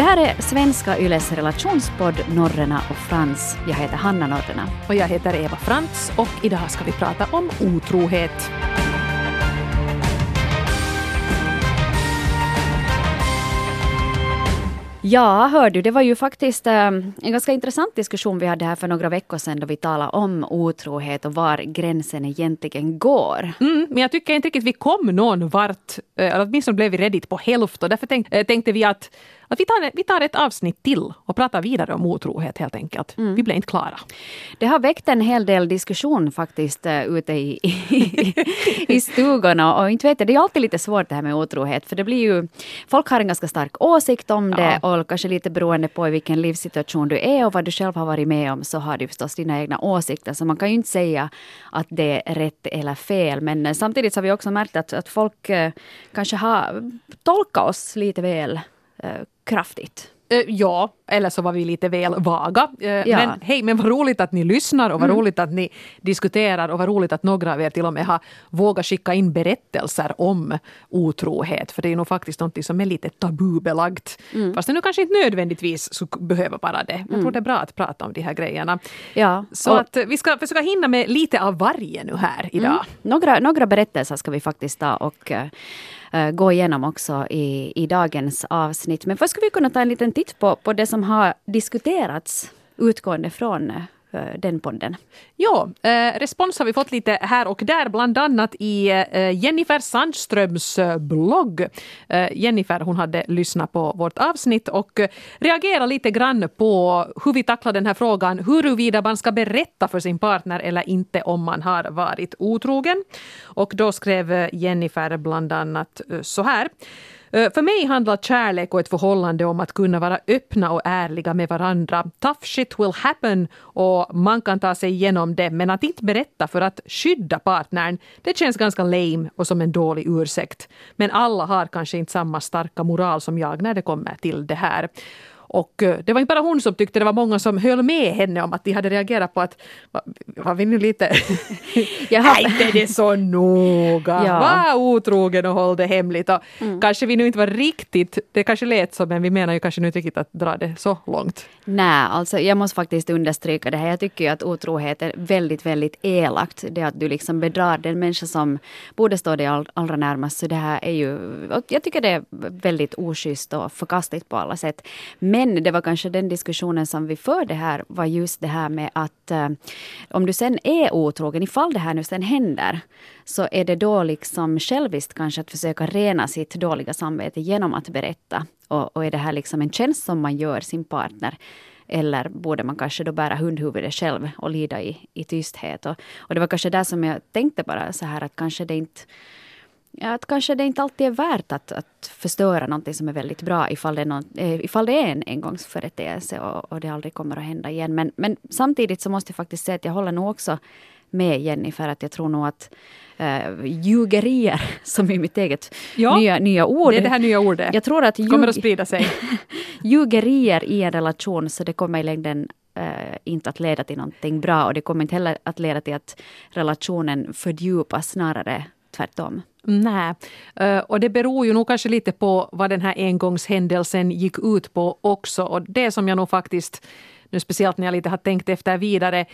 Det här är svenska Yles relationspodd Norrena och Frans. Jag heter Hanna Norrena. Och jag heter Eva Frans och idag ska vi prata om otrohet. Ja, hör du, det var ju faktiskt äh, en ganska intressant diskussion vi hade här för några veckor sedan då vi talade om otrohet och var gränsen egentligen går. Mm, men jag tycker inte riktigt vi kom någon vart, äh, åtminstone blev vi redigt på hälften och därför äh, tänkte vi att att vi, tar, vi tar ett avsnitt till och pratar vidare om otrohet helt enkelt. Mm. Vi blev inte klara. Det har väckt en hel del diskussion faktiskt uh, ute i, i, i stugorna. Och inte vet jag, det är alltid lite svårt det här med otrohet. För det blir ju, folk har en ganska stark åsikt om det ja. och kanske lite beroende på i vilken livssituation du är och vad du själv har varit med om så har du förstås dina egna åsikter. Så man kan ju inte säga att det är rätt eller fel. Men uh, samtidigt har vi också märkt att, att folk uh, kanske har tolkat oss lite väl kraftigt. Eh, ja, eller så var vi lite väl vaga. Eh, ja. Men hej, men vad roligt att ni lyssnar och vad mm. roligt att ni diskuterar och vad roligt att några av er till och med har vågat skicka in berättelser om otrohet. För det är nog faktiskt något som är lite tabubelagt. Mm. Fast det nu kanske inte nödvändigtvis så behöver vara det. Jag tror mm. det är bra att prata om de här grejerna. Ja, så och, att vi ska försöka hinna med lite av varje nu här idag. Mm. Några, några berättelser ska vi faktiskt ta och uh, gå igenom också i, i dagens avsnitt. Men först skulle vi kunna ta en liten titt på, på det som har diskuterats utgående från eh, Eh, den podden? Ja, eh, respons har vi fått lite här och där, bland annat i eh, Jennifer Sandströms eh, blogg. Eh, Jennifer hon hade lyssnat på vårt avsnitt och eh, reagerat lite grann på hur vi tacklar den här frågan huruvida man ska berätta för sin partner eller inte om man har varit otrogen. Och då skrev Jennifer bland annat så här. Eh, för mig handlar kärlek och ett förhållande om att kunna vara öppna och ärliga med varandra. Tough shit will happen och man kan ta sig igenom det men att inte berätta för att skydda partnern, det känns ganska lame och som en dålig ursäkt. Men alla har kanske inte samma starka moral som jag när det kommer till det här. Och eh, det var inte bara hon som tyckte, det var många som höll med henne om att de hade reagerat på att var vi nu lite... Nej, inte det så noga. Ja. Var otrogen och håll det hemligt. Och mm. Kanske vi nu inte var riktigt, det kanske lät så men vi menar ju kanske nu inte riktigt att dra det så långt. Nej, alltså jag måste faktiskt understryka det här. Jag tycker ju att otrohet är väldigt, väldigt elakt. Det att du liksom bedrar den människa som borde stå dig all, allra närmast. Så det här är ju, jag tycker det är väldigt oschysst och förkastligt på alla sätt. Men men det var kanske den diskussionen som vi förde här, var just det här med att eh, om du sen är otrogen, ifall det här nu sen händer, så är det då liksom själviskt kanske att försöka rena sitt dåliga samvete genom att berätta. Och, och är det här liksom en tjänst som man gör sin partner? Eller borde man kanske då bära hundhuvudet själv och lida i, i tysthet? Och, och det var kanske där som jag tänkte bara så här att kanske det inte Ja, att kanske det inte alltid är värt att, att förstöra någonting som är väldigt bra ifall det är, någon, eh, ifall det är en engångsföreteelse och, och det aldrig kommer att hända igen. Men, men samtidigt så måste jag faktiskt säga att jag håller nog också med Jenny för att jag tror nog att uh, ljugerier, som är mitt eget ja, nya, nya ord. Det är det här nya ordet. Jag tror att ljug, kommer att sprida sig. ljugerier i en relation, så det kommer i längden uh, inte att leda till någonting bra och det kommer inte heller att leda till att relationen fördjupas, snarare tvärtom. Nej, eh, och det beror ju nog kanske lite på vad den här engångshändelsen gick ut på också. Och det som jag nog faktiskt, nu speciellt när jag lite har tänkt efter vidare,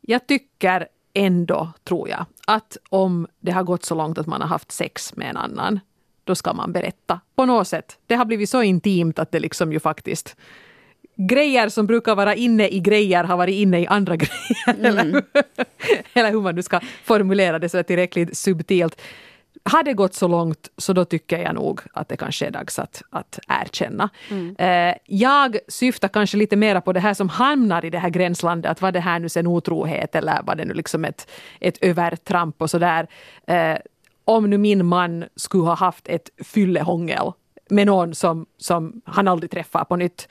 jag tycker ändå, tror jag, att om det har gått så långt att man har haft sex med en annan, då ska man berätta. På något sätt. Det har blivit så intimt att det liksom ju faktiskt grejer som brukar vara inne i grejer har varit inne i andra grejer. Mm. Eller, hur man nu ska formulera det så tillräckligt subtilt har det gått så långt så då tycker jag nog att det kanske är dags att, att erkänna. Mm. Eh, jag syftar kanske lite mera på det här som hamnar i det här gränslandet, att var det här nu sen otrohet eller var det nu liksom ett, ett övertramp och sådär. Eh, om nu min man skulle ha haft ett fyllehångel med någon som, som han aldrig träffar på nytt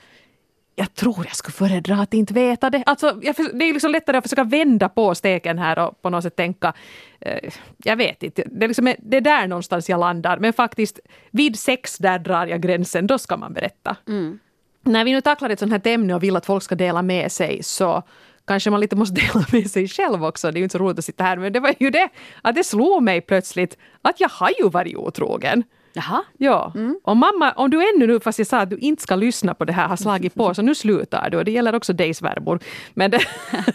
jag tror jag skulle föredra att inte veta det. Alltså, jag, det är liksom lättare att försöka vända på steken här och på något sätt tänka, eh, jag vet inte, det är, liksom, det är där någonstans jag landar. Men faktiskt, vid sex, där drar jag gränsen, då ska man berätta. Mm. När vi nu tacklar ett sånt här ämne och vill att folk ska dela med sig så kanske man lite måste dela med sig själv också. Det är ju inte så roligt att sitta här, men det var ju det att det slog mig plötsligt att jag har ju varit otrogen. Jaha. Ja, mm. och mamma, om du ännu nu, fast jag sa att du inte ska lyssna på det här, har slagit på, så nu slutar du. Och det gäller också dig svärmor. Men, det,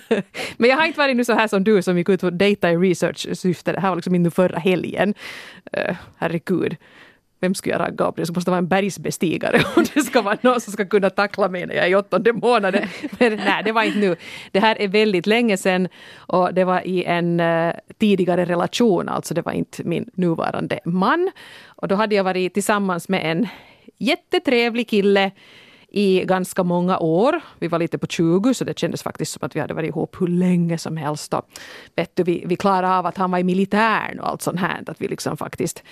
men jag har inte varit nu så här som du som gick ut på data i research-syfte. Det här var liksom min förra helgen. Uh, herregud vem skulle jag ragga upp? Det måste vara en bergsbestigare och det ska vara någon som ska kunna tackla mig när jag är i åttonde månaden. Men nej, det var inte nu. Det här är väldigt länge sedan och det var i en eh, tidigare relation, alltså det var inte min nuvarande man. Och då hade jag varit tillsammans med en jättetrevlig kille i ganska många år. Vi var lite på 20 så det kändes faktiskt som att vi hade varit ihop hur länge som helst. Och, vet du, vi, vi klarade av att han var i militären och allt sånt här. Att vi liksom faktiskt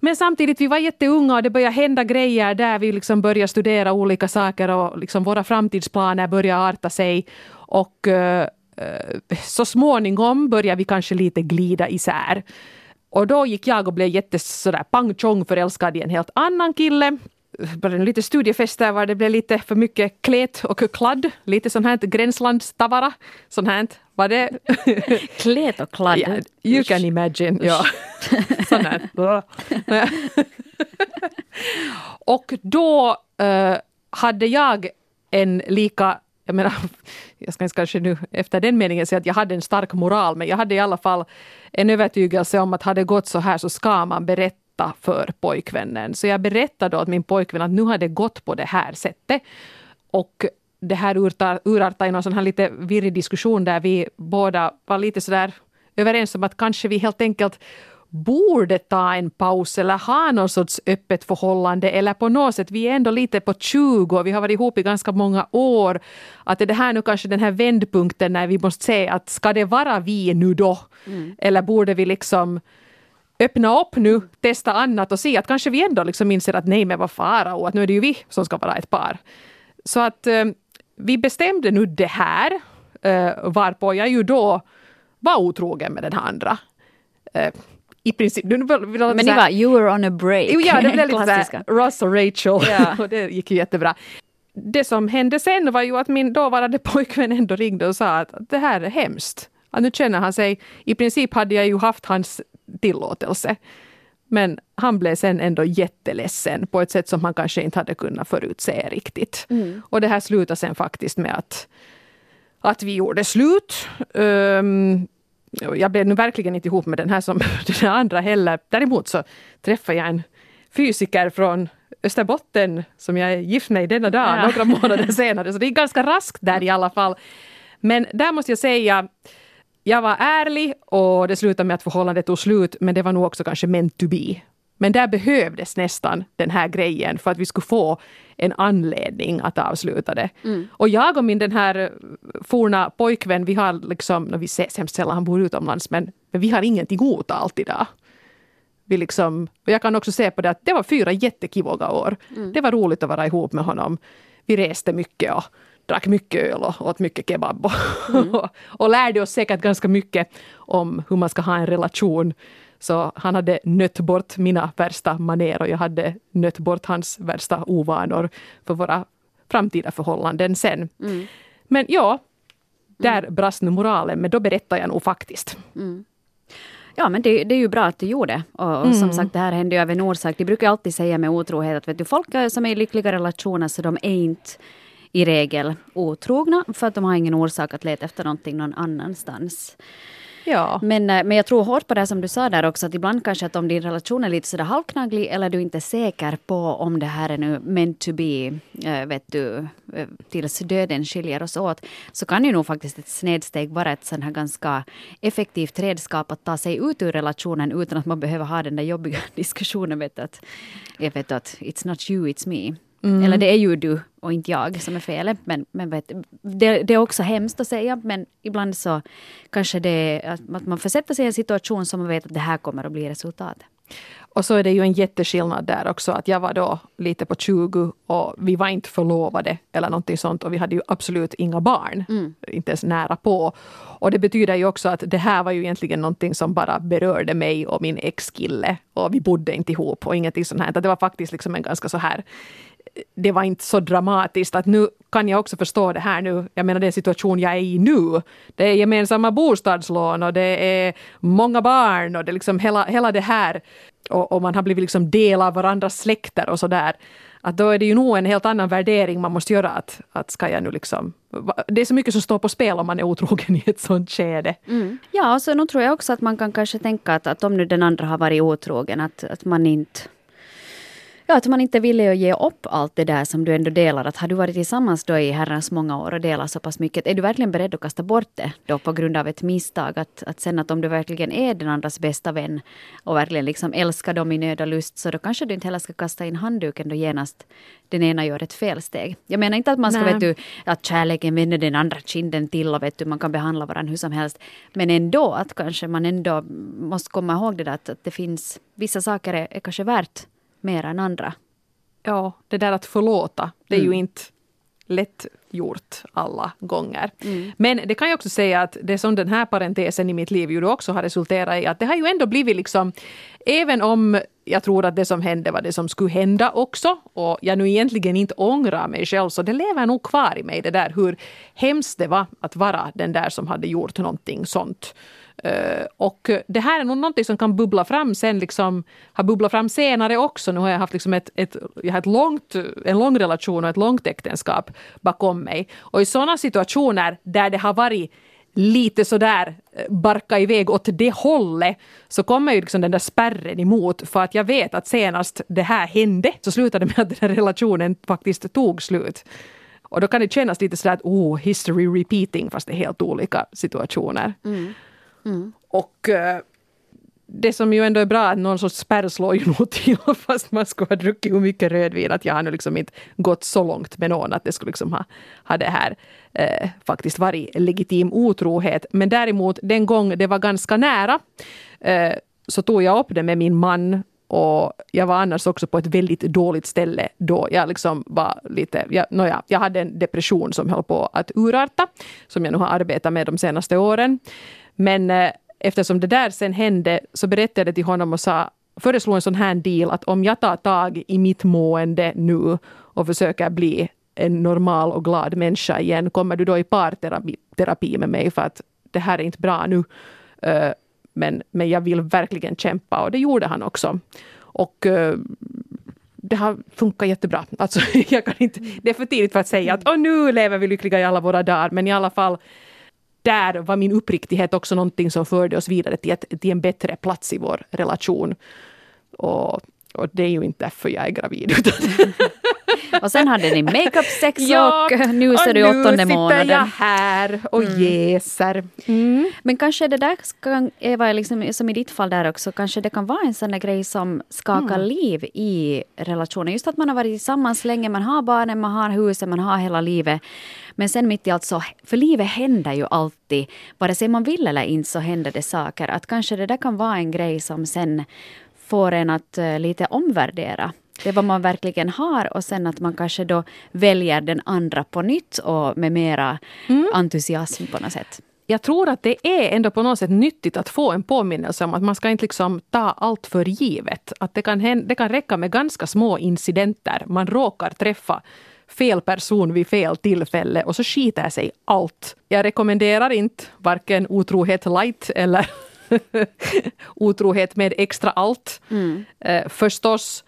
men samtidigt, vi var jätteunga och det började hända grejer där vi liksom började studera olika saker och liksom våra framtidsplaner började arta sig. Och uh, så småningom började vi kanske lite glida isär. Och då gick jag och blev jätte sådär pang förälskad i en helt annan kille lite studiefester var det blev lite för mycket klet och kladd. Lite sånt här gränslandstavara. Sånt här var det. klet och kladd? Yeah, you can imagine. Ja. sånt här. och då uh, hade jag en lika jag menar, jag ska kanske nu efter den meningen säga att jag hade en stark moral, men jag hade i alla fall en övertygelse om att har det gått så här så ska man berätta berätta för pojkvännen. Så jag berättade åt min pojkvän att nu har det gått på det här sättet. Och det här urartade i någon sån här lite virrig diskussion där vi båda var lite sådär överens om att kanske vi helt enkelt borde ta en paus eller ha någon sorts öppet förhållande eller på något sätt, vi är ändå lite på 20 och vi har varit ihop i ganska många år. Att är det här nu kanske den här vändpunkten när vi måste säga att ska det vara vi nu då? Mm. Eller borde vi liksom öppna upp nu, testa annat och se att kanske vi ändå liksom inser att nej men vad fara och att nu är det ju vi som ska vara ett par. Så att eh, vi bestämde nu det här, eh, varpå jag ju då var otrogen med den här andra. Eh, i princip. Nu, men ni var, you were on a break. Ja, det blev lite såhär, Ross och Rachel. Ja. och det gick ju jättebra. Det som hände sen var ju att min dåvarande pojkvän ändå ringde och sa att det här är hemskt. Att nu känner han sig, i princip hade jag ju haft hans tillåtelse. Men han blev sen ändå jätteledsen på ett sätt som han kanske inte hade kunnat förutse riktigt. Mm. Och det här slutade sen faktiskt med att, att vi gjorde slut. Um, jag blev nu verkligen inte ihop med den här som den andra heller. Däremot så träffade jag en fysiker från Österbotten som jag är gift med denna dag, ja. några månader senare. Så det är ganska raskt där i alla fall. Men där måste jag säga jag var ärlig och det slutade med att förhållandet tog slut, men det var nog också kanske meant to be. Men där behövdes nästan den här grejen för att vi skulle få en anledning att avsluta det. Mm. Och jag och min den här forna pojkvän, vi har liksom, vi ses hemskt sällan, han bor utomlands, men, men vi har ingenting otalt idag. Vi liksom, och jag kan också se på det att det var fyra jättekivoga år. Mm. Det var roligt att vara ihop med honom. Vi reste mycket och drack mycket öl och åt mycket kebab och, mm. och, lärde oss säkert ganska mycket om hur man ska ha en relation. Så han hade nött bort mina värsta maner och jag hade nött bort hans värsta ovanor för våra framtida förhållanden sen. Mm. Men ja, där mm. brast nu moralen, men då berättar jag nog faktiskt. Mm. Ja, men det, det, är ju bra att du gjorde. Och, och mm. som sagt, det här hände ju av en orsak. De brukar alltid säga med otrohet att vet du, folk som är i lyckliga relationer, så de är inte i regel otrogna för att de har ingen orsak att leta efter någonting någon annanstans. Ja. Men, eh, men jag tror hårt på det som du sa där också, att ibland kanske att om din relation är lite sådär halvknaglig eller du inte är säker på om det här är nu meant to be, äh, vet du, äh, tills döden skiljer oss åt, så kan ju nog faktiskt ett snedsteg vara ett sån här ganska effektivt redskap att ta sig ut ur relationen utan att man behöver ha den där jobbiga diskussionen, vet du, att, jag vet att it's not you, it's me. Mm. Eller det är ju du och inte jag som är felet. Men, men vet, det, det, är också hemskt att säga, men ibland så kanske det är att man försätter sig i en situation som man vet att det här kommer att bli resultatet. Och så är det ju en jätteskillnad där också att jag var då lite på 20 och vi var inte förlovade eller någonting sånt och vi hade ju absolut inga barn. Mm. Inte ens nära på. Och det betyder ju också att det här var ju egentligen någonting som bara berörde mig och min ex-kille. Och vi bodde inte ihop och ingenting sånt här. Det var faktiskt liksom en ganska så här det var inte så dramatiskt att nu kan jag också förstå det här nu. Jag menar den situation jag är i nu. Det är gemensamma bostadslån och det är många barn och det är liksom hela, hela det här och, och man har blivit liksom del av varandras släkter och sådär att då är det ju nog en helt annan värdering man måste göra. Att, att ska jag nu liksom, det är så mycket som står på spel om man är otrogen i ett sånt skede. Mm. Ja, och så nu tror jag också att man kan kanske tänka att, att om nu den andra har varit otrogen, att, att man inte Ja, att man inte att ge upp allt det där som du ändå delar. Att har du varit tillsammans då i herrans många år och delat så pass mycket, är du verkligen beredd att kasta bort det då på grund av ett misstag? Att, att sen att om du verkligen är den andras bästa vän och verkligen liksom älskar dem i nöd och lust, så då kanske du inte heller ska kasta in handduken då genast den ena gör ett felsteg. Jag menar inte att man ska, vet du, att kärleken vänder den andra kinden till och vet du, man kan behandla varandra hur som helst. Men ändå att kanske man ändå måste komma ihåg det där att, att det finns vissa saker är, är kanske värt mer än andra. Ja, det där att förlåta, det är mm. ju inte lätt gjort alla gånger. Mm. Men det kan jag också säga att det som den här parentesen i mitt liv ju också har resulterat i att det har ju ändå blivit liksom, även om jag tror att det som hände var det som skulle hända också och jag nu egentligen inte ångrar mig själv så det lever nog kvar i mig det där hur hemskt det var att vara den där som hade gjort någonting sånt. Eh, och det här är nog någonting som kan bubbla fram sen, liksom, har bubblat fram senare också. Nu har jag haft liksom ett, ett, jag har ett långt, en lång relation och ett långt äktenskap bakom mig. Och i sådana situationer där det har varit lite sådär eh, barka iväg åt det hållet så kommer ju liksom den där spärren emot för att jag vet att senast det här hände så slutade det med att den här relationen faktiskt tog slut. Och då kan det kännas lite sådär att oh, history repeating fast det är helt olika situationer. Mm. Mm. Och uh, det som ju ändå är bra att någon sorts spärr slår ju nog till fast man skulle ha druckit hur mycket rödvin att jag har nu liksom inte gått så långt med någon att det skulle liksom ha, ha det här eh, faktiskt varit legitim otrohet. Men däremot den gång det var ganska nära eh, så tog jag upp det med min man och jag var annars också på ett väldigt dåligt ställe då jag liksom var lite, jag, nåja, jag hade en depression som höll på att urarta, som jag nu har arbetat med de senaste åren. Men eh, eftersom det där sen hände så berättade jag till honom och sa, föreslog en sån här deal att om jag tar tag i mitt mående nu och försöker bli en normal och glad människa igen, kommer du då i parterapi med mig för att det här är inte bra nu. Eh, men, men jag vill verkligen kämpa och det gjorde han också. Och eh, det har funkat jättebra. Alltså, jag kan inte, det är för tidigt för att säga att nu lever vi lyckliga i alla våra dagar, men i alla fall där var min uppriktighet också någonting som förde oss vidare till, ett, till en bättre plats i vår relation. Och, och det är ju inte därför jag är gravid. och sen hade ni makeup-sex ja, och nu ser du åttonde månaden. nu sitter jag här och mm. jäser. Mm. Men kanske det där, kan, Eva, liksom, som i ditt fall där också, kanske det kan vara en sån där grej som skakar mm. liv i relationen. Just att man har varit tillsammans länge, man har barnen, man har huset, man har hela livet. Men sen mitt i allt så, för livet händer ju alltid. Vare sig man vill eller inte så händer det saker. Att kanske det där kan vara en grej som sen får en att uh, lite omvärdera det är vad man verkligen har och sen att man kanske då väljer den andra på nytt och med mera mm. entusiasm på något sätt. Jag tror att det är ändå på något sätt nyttigt att få en påminnelse om att man ska inte liksom ta allt för givet. Att det kan, det kan räcka med ganska små incidenter. Man råkar träffa fel person vid fel tillfälle och så skiter sig allt. Jag rekommenderar inte varken otrohet light eller otrohet med extra allt. Mm. Eh, förstås.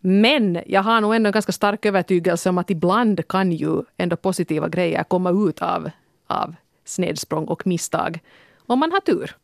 Men jag har nog ändå en ganska stark övertygelse om att ibland kan ju ändå positiva grejer komma ut av, av snedsprång och misstag. Om man har tur.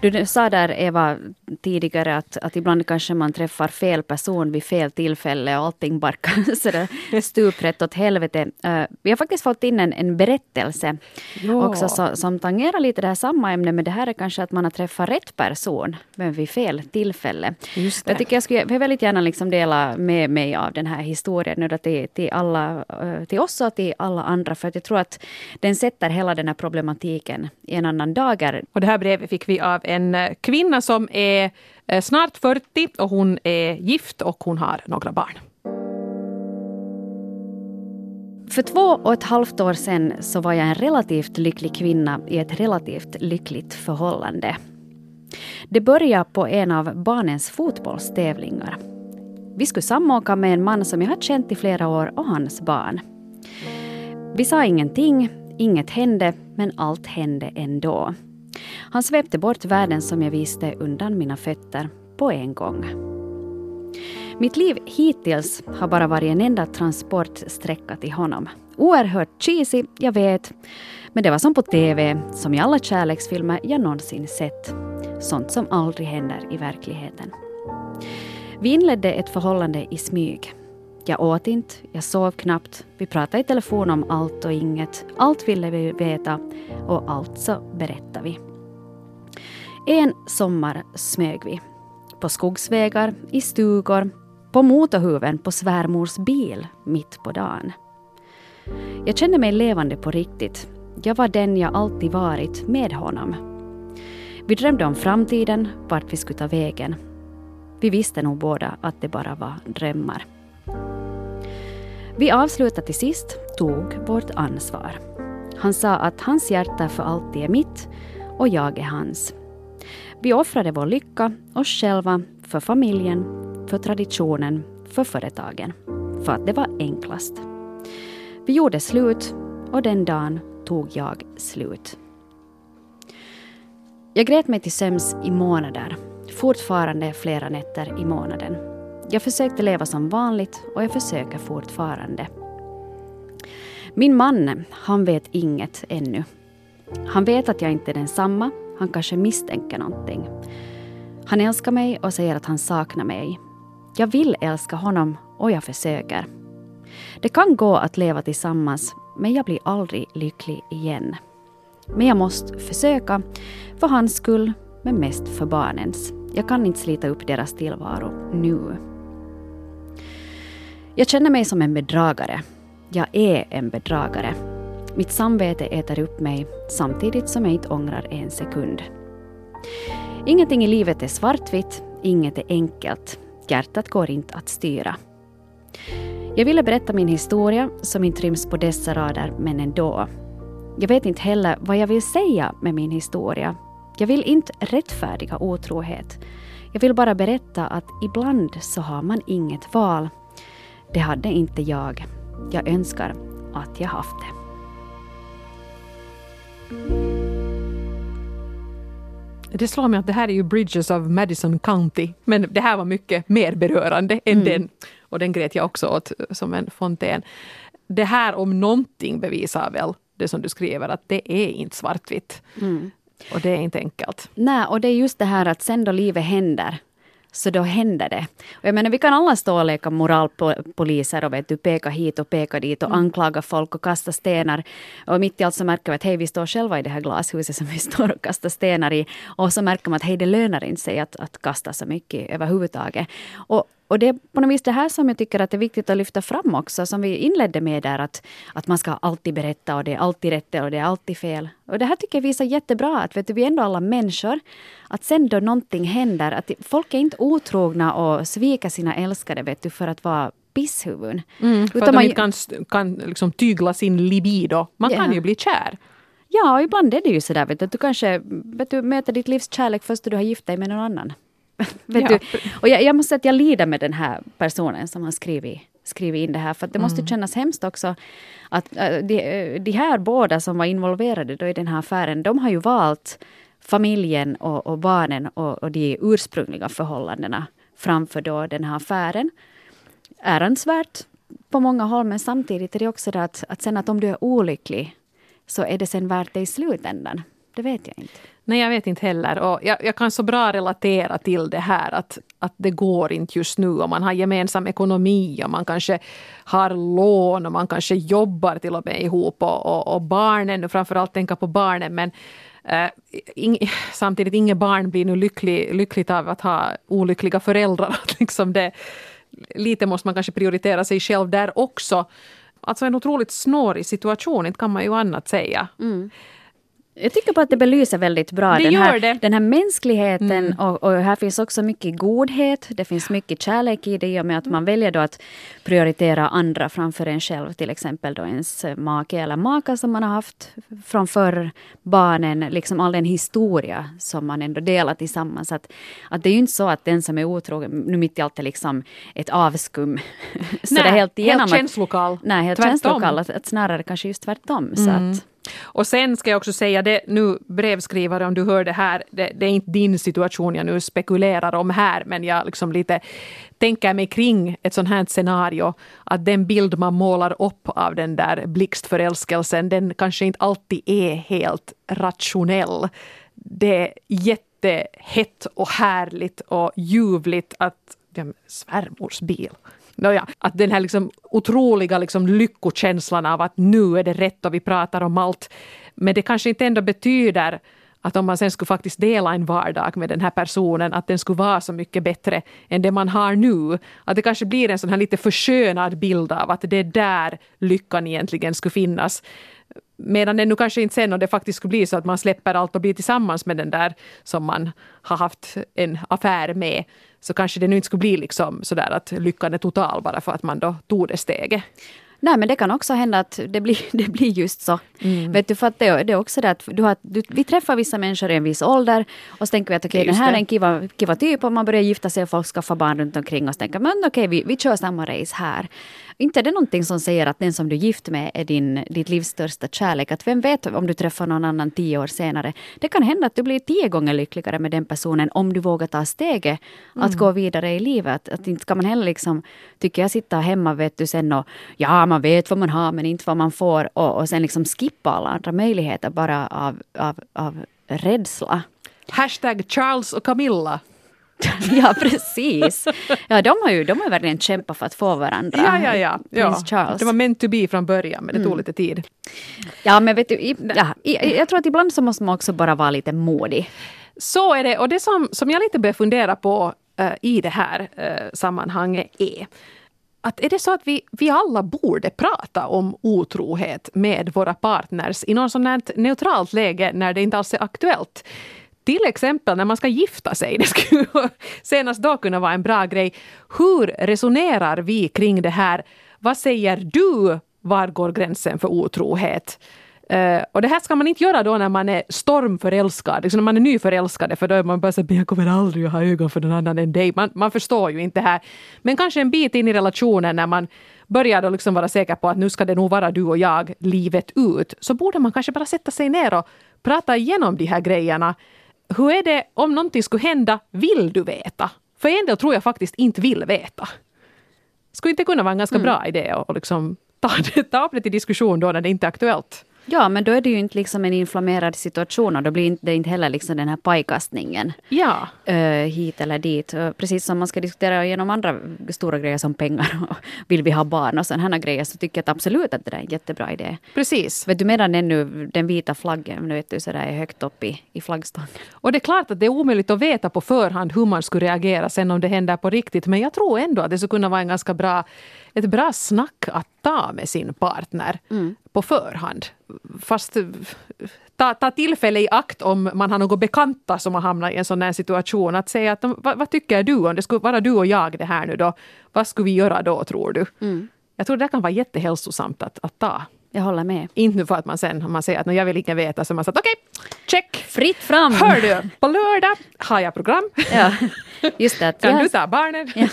Du sa där Eva tidigare att, att ibland kanske man träffar fel person vid fel tillfälle och allting barkar sådär stuprätt åt helvete. Uh, vi har faktiskt fått in en, en berättelse ja. också så, som tangerar lite det här samma ämne men det här är kanske att man har träffat rätt person men vid fel tillfälle. Jag tycker jag skulle jag väldigt gärna liksom dela med mig av den här historien nu till, till, alla, uh, till oss och till alla andra för att jag tror att den sätter hela den här problematiken i en annan dager. Och det här brevet fick vi av en eh, kvinna som är är eh, snart 40 och hon är gift och hon har några barn. För två och ett halvt år sedan så var jag en relativt lycklig kvinna i ett relativt lyckligt förhållande. Det började på en av barnens fotbollstävlingar. Vi skulle samåka med en man som jag hade känt i flera år och hans barn. Vi sa ingenting, inget hände, men allt hände ändå. Han svepte bort världen som jag visste undan mina fötter på en gång. Mitt liv hittills har bara varit en enda transportsträcka till honom. Oerhört cheesy, jag vet. Men det var som på TV, som i alla kärleksfilmer jag någonsin sett. Sånt som aldrig händer i verkligheten. Vi inledde ett förhållande i smyg. Jag åt inte, jag sov knappt. Vi pratade i telefon om allt och inget. Allt ville vi veta och allt så berättade vi. En sommar smög vi. På skogsvägar, i stugor, på motorhuven på svärmors bil mitt på dagen. Jag kände mig levande på riktigt. Jag var den jag alltid varit med honom. Vi drömde om framtiden, vart vi skulle ta vägen. Vi visste nog båda att det bara var drömmar. Vi avslutade till sist, tog vårt ansvar. Han sa att hans hjärta för alltid är mitt och jag är hans. Vi offrade vår lycka, oss själva, för familjen, för traditionen, för företagen. För att det var enklast. Vi gjorde slut och den dagen tog jag slut. Jag grät mig till sömns i månader, fortfarande flera nätter i månaden. Jag försökte leva som vanligt och jag försöker fortfarande. Min man, han vet inget ännu. Han vet att jag inte är densamma, han kanske misstänker någonting. Han älskar mig och säger att han saknar mig. Jag vill älska honom och jag försöker. Det kan gå att leva tillsammans men jag blir aldrig lycklig igen. Men jag måste försöka, för hans skull, men mest för barnens. Jag kan inte slita upp deras tillvaro nu. Jag känner mig som en bedragare. Jag är en bedragare. Mitt samvete äter upp mig samtidigt som jag inte ångrar en sekund. Ingenting i livet är svartvitt, inget är enkelt. Hjärtat går inte att styra. Jag ville berätta min historia som inte ryms på dessa rader, men ändå. Jag vet inte heller vad jag vill säga med min historia. Jag vill inte rättfärdiga otrohet. Jag vill bara berätta att ibland så har man inget val. Det hade inte jag. Jag önskar att jag haft det. Det slår mig att det här är ju Bridges of Madison County, men det här var mycket mer berörande än mm. den. Och den grät jag också åt som en fontän. Det här om någonting bevisar väl det som du skriver, att det är inte svartvitt. Mm. Och det är inte enkelt. Nej, och det är just det här att sen då livet händer, så då händer det. Och jag menar, vi kan alla stå och leka moralpoliser och vet du, peka hit och peka dit och mm. anklaga folk och kasta stenar. Och mitt i allt så märker vi att hej, vi står själva i det här glashuset som vi står och kastar stenar i. Och så märker man att hej, det lönar inte sig att, att kasta så mycket överhuvudtaget. Och, och det är på något vis det här som jag tycker att det är viktigt att lyfta fram också, som vi inledde med där, att, att man ska alltid berätta och det är alltid rätt och det är alltid fel. Och det här tycker jag visar jättebra att vet du, vi är ändå alla människor. Att sen då någonting händer, att folk är inte otrogna och sviker sina älskade vet du, för att vara pisshuvuden. Mm, för Utan att man inte kan, kan liksom tygla sin libido. Man yeah. kan ju bli kär. Ja, ibland är det ju sådär vet du, att du kanske vet du, möter ditt livs kärlek först när du har gift dig med någon annan. Vet ja. du? Och jag, jag, måste säga att jag lider med den här personen som har skrivit, skrivit in det här. För det måste mm. kännas hemskt också att äh, de, äh, de här båda som var involverade då i den här affären, de har ju valt familjen och, och barnen och, och de ursprungliga förhållandena framför då den här affären. Äransvärt på många håll, men samtidigt är det också det att, att sen att om du är olycklig så är det sen värt det i slutändan. Det vet jag inte. Nej, jag vet inte heller. Och jag, jag, kan så bra relatera till det här att, att det går inte just nu och man har gemensam ekonomi och man kanske har lån och man kanske jobbar till och med ihop och, och, och barnen, framförallt tänka på barnen men Uh, ing, samtidigt, inget barn blir nu lycklig, lyckligt av att ha olyckliga föräldrar. liksom det, lite måste man kanske prioritera sig själv där också. Alltså en otroligt snårig situation, inte kan man ju annat säga. Mm. Jag tycker på att det belyser väldigt bra det den, här, den här mänskligheten mm. och, och, här finns också mycket godhet. Det finns mycket kärlek i det i och med att man väljer då att prioritera andra framför en själv. Till exempel då ens make eller maka som man har haft från förr. Barnen, liksom all den historia som man ändå delar tillsammans. Att, att det är ju inte så att den som är otrogen, nu mitt i allt är liksom ett avskum. så nej, det helt, helt känslokal. Nej, helt tvärtom. känslokal. Att, att snarare kanske just tvärtom. Mm. Så att, och sen ska jag också säga det nu brevskrivare om du hör det här, det, det, är inte din situation jag nu spekulerar om här men jag liksom lite tänker mig kring ett sånt här scenario att den bild man målar upp av den där blixtförälskelsen den kanske inte alltid är helt rationell. Det är jättehett och härligt och ljuvligt att ja, svärmors bil Nåja, att den här liksom otroliga liksom lyckokänslan av att nu är det rätt och vi pratar om allt. Men det kanske inte ändå betyder att om man sen skulle faktiskt dela en vardag med den här personen, att den skulle vara så mycket bättre än det man har nu. Att det kanske blir en sån här lite förskönad bild av att det är där lyckan egentligen skulle finnas. Medan det nu kanske inte sen, och det faktiskt skulle bli så att man släpper allt och blir tillsammans med den där som man har haft en affär med, så kanske det nu inte skulle bli liksom sådär att lyckan är total bara för att man då tog det steget. Nej men det kan också hända att det blir, det blir just så. Mm. Vet du, för att det, det är också det att du har, du, vi träffar vissa människor i en viss ålder och så tänker vi att okej, okay, den här det. är en kiva, kiva typ och man börjar gifta sig och folk skaffar barn runt omkring och så tänker man okej, okay, vi, vi kör samma race här. Inte är det någonting som säger att den som du är gift med är din, ditt livs största kärlek. Att vem vet om du träffar någon annan tio år senare. Det kan hända att du blir tio gånger lyckligare med den personen om du vågar ta steget mm. att gå vidare i livet. Att inte ska man heller liksom, tycker jag, sitta hemma vet du sen och ja, man vet vad man har men inte vad man får och, och sen liksom skippa alla andra möjligheter bara av, av, av rädsla. Hashtag Charles och Camilla. ja, precis. Ja, de har ju de har verkligen kämpat för att få varandra. Ja, ja, ja. ja. Charles. Det var meant to be från början, men det tog mm. lite tid. Ja, men vet du, ja, jag tror att ibland så måste man också bara vara lite modig. Så är det, och det som, som jag lite börjar fundera på uh, i det här uh, sammanhanget är att är det så att vi, vi alla borde prata om otrohet med våra partners i något sånt neutralt läge när det inte alls är aktuellt? Till exempel när man ska gifta sig, det skulle senast då kunna vara en bra grej. Hur resonerar vi kring det här? Vad säger du? Var går gränsen för otrohet? Uh, och det här ska man inte göra då när man är stormförälskad, liksom när man är nyförälskad, för då är man bara såhär, jag kommer aldrig att ha ögon för någon annan än dig. Man, man förstår ju inte det här. Men kanske en bit in i relationen när man börjar då liksom vara säker på att nu ska det nog vara du och jag livet ut, så borde man kanske bara sätta sig ner och prata igenom de här grejerna hur är det om någonting skulle hända, vill du veta? För en del tror jag faktiskt inte vill veta. Skulle inte kunna vara en ganska mm. bra idé att liksom ta, ta upp det till diskussion då när det inte är aktuellt? Ja, men då är det ju inte liksom en inflammerad situation och då blir det inte heller liksom den här pajkastningen ja. uh, hit eller dit. Precis som man ska diskutera genom andra stora grejer som pengar och vill vi ha barn och sådana grejer så tycker jag absolut att det är en jättebra idé. Precis. Vet du, medan ännu den vita flaggen vet du, så där är högt upp i, i flaggstången. Och det är klart att det är omöjligt att veta på förhand hur man skulle reagera sen om det händer på riktigt, men jag tror ändå att det skulle kunna vara en ganska bra ett bra snack att ta med sin partner mm. på förhand. Fast ta, ta tillfälle i akt om man har några bekanta som har hamnat i en sån här situation. Att säga att vad, vad, tycker du om det skulle vara du och jag det här nu då? Vad skulle vi göra då tror du? Mm. Jag tror det kan vara jättehälsosamt att, att ta. Jag håller med. Inte för att man sen, om man säger att jag vill inte veta, så man säger okej, okay, check. Fritt fram. Hör du, på lördag har jag program. Ja, just det. kan jag... du ta barnen? Ja.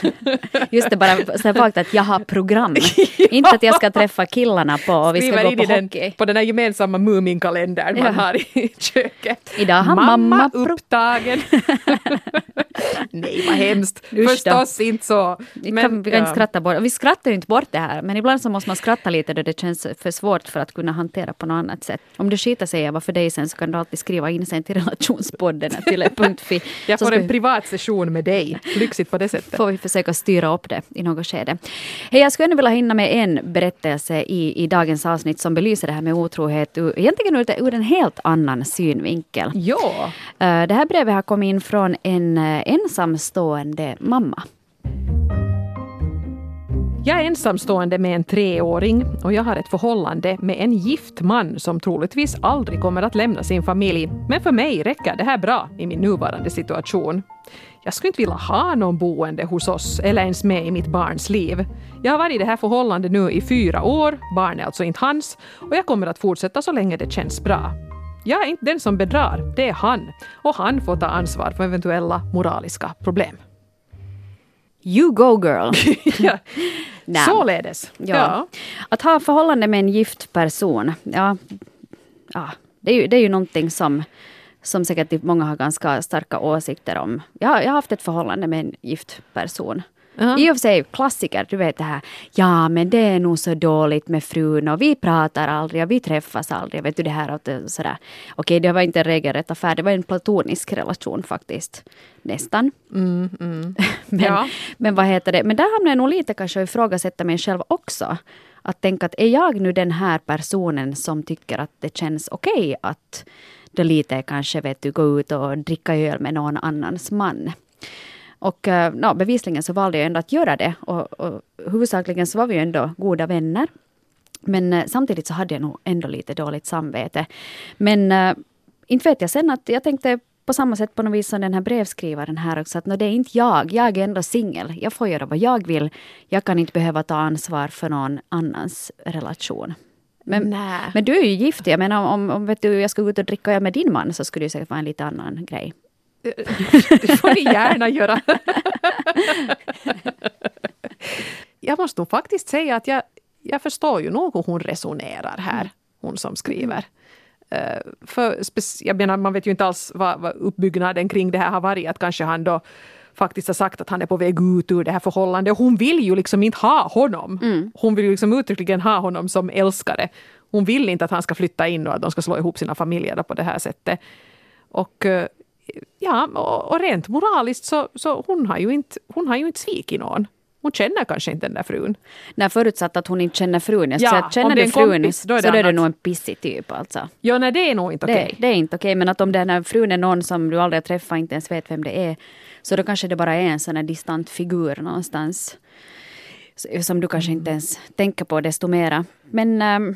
Just det, bara så vagt att jag har program. ja. Inte att jag ska träffa killarna på och vi ska gå på hockey. Den, på den här gemensamma Muminkalendern man har i köket. Idag har mamma, mamma upptagen. Nej, vad hemskt. Usch Förstås då. inte så. Men, vi kan, vi kan inte skratta bort. Vi skrattar ju inte bort det här, men ibland så måste man skratta lite då det känns för svårt för att kunna hantera på något annat sätt. Om det skiter sig vad för dig sen så kan du alltid skriva in sen till relationspodden till .fi. Jag får en privat session med dig. Lyxigt på det sättet. Får vi försöka styra upp det i något skede. Hej, jag skulle ännu vilja hinna med en berättelse i, i dagens avsnitt som belyser det här med otrohet egentligen ur, ur en helt annan synvinkel. Ja. Eh, det här brevet har kommit in från en eh, ensamstående mamma. Jag är ensamstående med en treåring och jag har ett förhållande med en gift man som troligtvis aldrig kommer att lämna sin familj. Men för mig räcker det här bra i min nuvarande situation. Jag skulle inte vilja ha någon boende hos oss eller ens med i mitt barns liv. Jag har varit i det här förhållandet nu i fyra år, barnet är alltså inte hans, och jag kommer att fortsätta så länge det känns bra. Jag är inte den som bedrar, det är han. Och han får ta ansvar för eventuella moraliska problem. You go girl! ja. Således. Ja. ja. Att ha förhållande med en gift person, ja, ja, det är ju, det är ju någonting som, som säkert många har ganska starka åsikter om. Jag, jag har haft ett förhållande med en gift person. Ja. I och för sig klassiker, du vet det här, ja men det är nog så dåligt med frun och vi pratar aldrig och vi träffas aldrig. Vet du det här att det, sådär. Okej, det var inte en regelrätt affär, det var en platonisk relation faktiskt. Nästan. men, Ja. men vad heter det, men där hamnar jag nog lite kanske och ifrågasätta mig själv också. Att tänka att är jag nu den här personen som tycker att det känns okej att det lite kanske vet du gå ut och dricka öl med någon annans man. Och eh, ja, bevisligen så valde jag ändå att göra det. Och, och huvudsakligen så var vi ju ändå goda vänner. Men eh, samtidigt så hade jag nog ändå lite dåligt samvete. Men eh, inte vet jag sen att jag tänkte på samma sätt på något vis som den här brevskrivaren här också, att nå, det är inte jag, jag är ändå singel. Jag får göra vad jag vill. Jag kan inte behöva ta ansvar för någon annans relation. Men, Nä. men du är ju gift, jag menar om, om vet du, jag skulle gå ut och dricka öl med din man så skulle det säkert vara en lite annan grej. Det får ni gärna göra. jag måste nog faktiskt säga att jag, jag förstår ju nog hur hon resonerar här, hon som skriver. Eh, för jag menar, man vet ju inte alls vad, vad uppbyggnaden kring det här har varit. Att kanske han då faktiskt har sagt att han är på väg ut ur det här förhållandet. Hon vill ju liksom inte ha honom. Hon vill ju liksom uttryckligen ha honom som älskare. Hon vill inte att han ska flytta in och att de ska slå ihop sina familjer på det här sättet. Och eh, ja, och, och rent moraliskt så, så hon har ju inte, hon har ju inte svikit någon. Hon känner kanske inte den där frun. När förutsatt att hon inte känner frun. Jag Ja, säga känner det du frun kompis, då är det så då är det nog en pissig typ alltså. Ja, nej, det är nog inte okej. Det, det är inte okej, men att om den här frun är någon som du aldrig har träffat, inte ens vet vem det är, så då kanske det bara är en sån här distant figur någonstans. Som du kanske inte ens tänker på desto mera. Men ehm,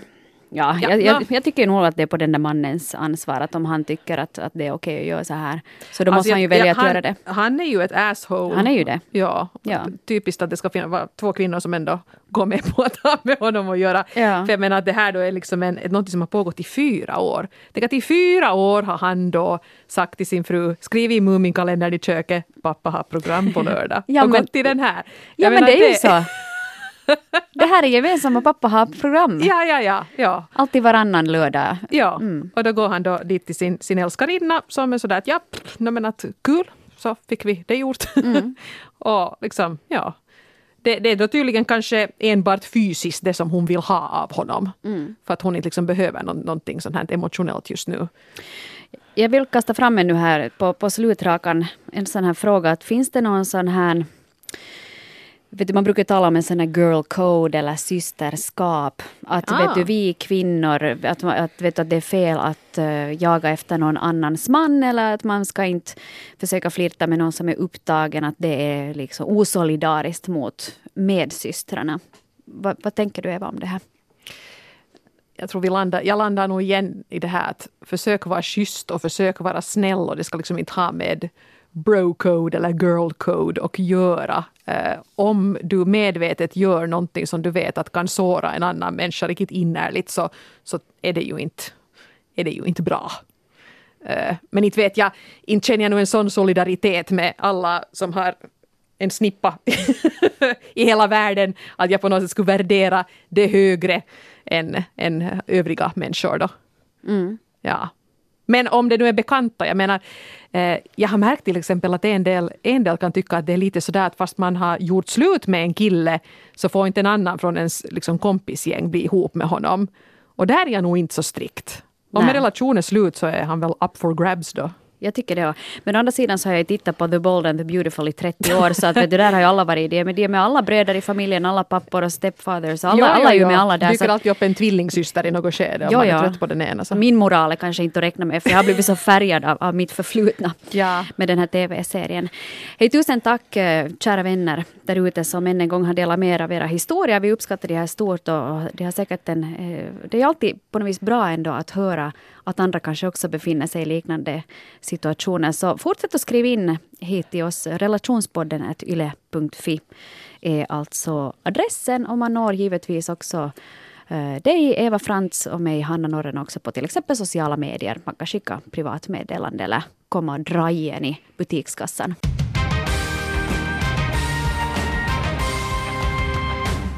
ja, Ja, jag, ja. jag, jag tycker nog att det är på den där mannens ansvar, att om han tycker att, att det är okej att göra så här, så då måste Alltså, han ju jag- välja jag- att han, göra det. Han är ju ett asshole. Han är ju det. Ja, Ja. typiskt att det ska finnas två kvinnor som ändå går med på att ha med honom att göra. Ja. För jag menar att det här då är liksom en, något som har pågått i fyra år. Tänk att i fyra år har han då sagt till sin fru, skriv i Muminkalendern i köket, pappa har program på lördag. Ja, och men- gått till den här. Ja Jag men menar, det är ju så. Det här är gemensamma pappa har program. Ja, ja, ja. ja. Alltid varannan lördag. Ja, Mm. och då går han då dit till sin, sin älskarinna som är sådär att ja, pff, nej men att kul, så fick vi det gjort. Mm. och liksom, ja. Det, det är då tydligen kanske enbart fysiskt det som hon vill ha av honom. Mm. För att hon inte liksom behöver någon, någonting sånt här emotionellt just nu. Jag vill kasta fram en nu här på, på slutrakan, en sån här fråga. Att finns det någon sån här Vet du, man brukar tala om en sån här girl code eller systerskap. Att Ah. vet du, vi kvinnor, att, att, vet du, att det är fel att eh, jaga efter någon annans man eller att man ska inte försöka flirta med någon som är upptagen. Att det är liksom osolidariskt mot medsystrarna. Va, vad tänker du Eva om det här? Jag tror vi landar, jag landar nog igen i det här att försöka vara schysst och försöka vara snäll och det ska liksom inte ha med bro-code eller girl-code att göra. Eh, om du medvetet gör någonting som du vet att kan såra en annan människa riktigt innerligt så, så är, det ju inte, är det ju inte bra. Eh, men inte vet jag, inte känner jag nog en sån solidaritet med alla som har en snippa i hela världen, att jag på något sätt skulle värdera det högre än, än övriga människor då. Ja. Men om det nu är bekanta, jag menar, eh, jag har märkt till exempel att en del, en del kan tycka att det är lite sådär att fast man har gjort slut med en kille så får inte en annan från ens liksom, kompisgäng bli ihop med honom. Och där är jag nog inte så strikt. Om Nej. en relation är slut så är han väl up for grabs då. Jag tycker det. också. Men å andra sidan så har jag tittat på The Bold and the Beautiful i 30 år. Så att vet du, där har ju alla varit i det. Men de är med alla bröder i familjen, alla pappor och stepfathers. Alla, alla är ju med alla där. Dyker Så alltid upp en tvillingsyster i något skede om Jo, man är ja. trött på den ena. Så. min moral är kanske inte att räkna med, för jag har blivit så färgad av, av mitt förflutna Ja. med den här tv-serien. Hej, tusen tack eh, kära vänner där ute som än en gång har delat med er av era historier. Vi uppskattar det här stort och det har säkert en... eh, Det är alltid på något vis bra ändå att höra att andra kanske också befinner sig i liknande situationer. Så fortsätt att skriva in hit till oss. Relationspodden yle.fi är alltså adressen och man når givetvis också eh, dig, Eva Frans och mig, Hanna Norren också på till exempel sociala medier. Man kan skicka privatmeddelande eller komma och dra igen i butikskassan.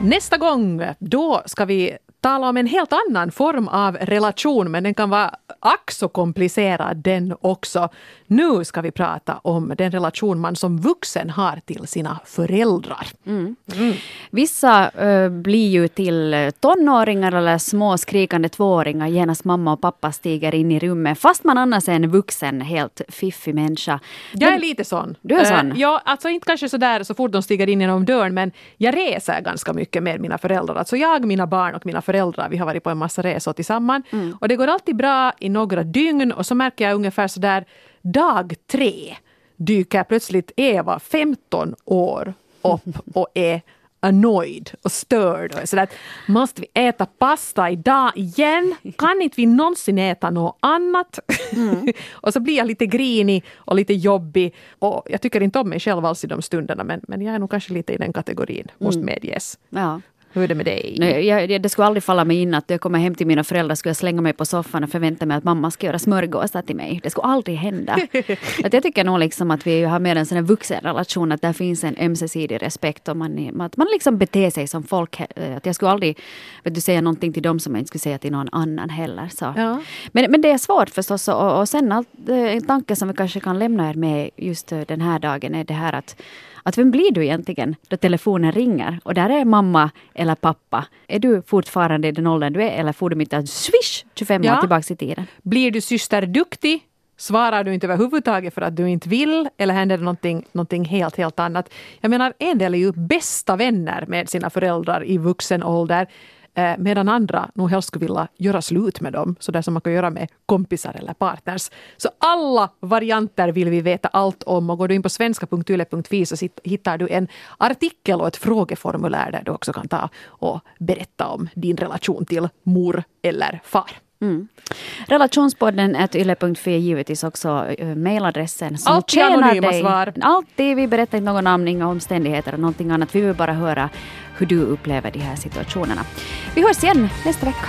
Nästa gång, då ska vi tala om en helt annan form av relation, men den kan vara ack så komplicerad den också. Nu ska vi prata om den relation man som vuxen har till sina föräldrar. Mm. Mm. Vissa uh, blir ju till tonåringar eller små skrikande tvååringar genast mamma och pappa stiger in i rummet, fast man annars är en vuxen, helt fiffig människa. Jag är lite sån. Du är sån? Uh, ja, alltså inte kanske sådär så fort de stiger in genom dörren, men jag reser ganska mycket med mina föräldrar. Alltså jag, mina barn och mina föräldrar, vi har varit på en massa resor tillsammans. Mm. Och det går alltid bra i några dygn och så märker jag ungefär sådär dag tre dyker plötsligt Eva, 15 år, upp och är annoyed och störd och sådär måste vi äta pasta idag igen? Kan inte vi någonsin äta något annat? Mm. och så blir jag lite grinig och lite jobbig och jag tycker inte om mig själv alls i de stunderna men, men jag är nog kanske lite i den kategorin, måste mm. medges. Ja. Hur är det med dig? Nej, jag, det skulle aldrig falla mig in att jag kommer hem till mina föräldrar skulle jag slänga mig på soffan och förvänta mig att mamma ska göra smörgåsar till mig. Det skulle aldrig hända. att jag tycker nog liksom att vi har mer en sån här vuxenrelation, att där finns en ömsesidig respekt och man, att man liksom beter sig som folk. Eh, att jag skulle aldrig vet du, säga någonting till dem som jag inte skulle säga till någon annan heller. Så. Ja. Men, men det är svårt förstås och, och sen allt, eh, en tanke som vi kanske kan lämna er med just eh, den här dagen är det här att att vem blir du egentligen då telefonen ringer och där är mamma eller pappa. Är du fortfarande i den åldern du är eller får du mitt att swish 25 ja. år tillbaka i tiden? Blir du syster duktig? Svarar du inte överhuvudtaget för att du inte vill eller händer det någonting, någonting helt, helt annat? Jag menar, en del är ju bästa vänner med sina föräldrar i vuxen ålder. Eh, medan andra nog helst skulle vilja göra slut med dem, så där som man kan göra med kompisar eller partners. Så alla varianter vill vi veta allt om och går du in på svenska.yle.fi så hittar du en artikel och ett frågeformulär där du också kan ta och berätta om din relation till mor eller far. Mm. Relationspodden är yle.fi givetvis också uh, mejladressen. Alltid anonyma dig. svar. Alltid. Vi berättar inte någon namn, inga omständigheter och någonting annat. Vi vill bara höra hur du upplever de här situationerna. Vi hörs igen nästa vecka.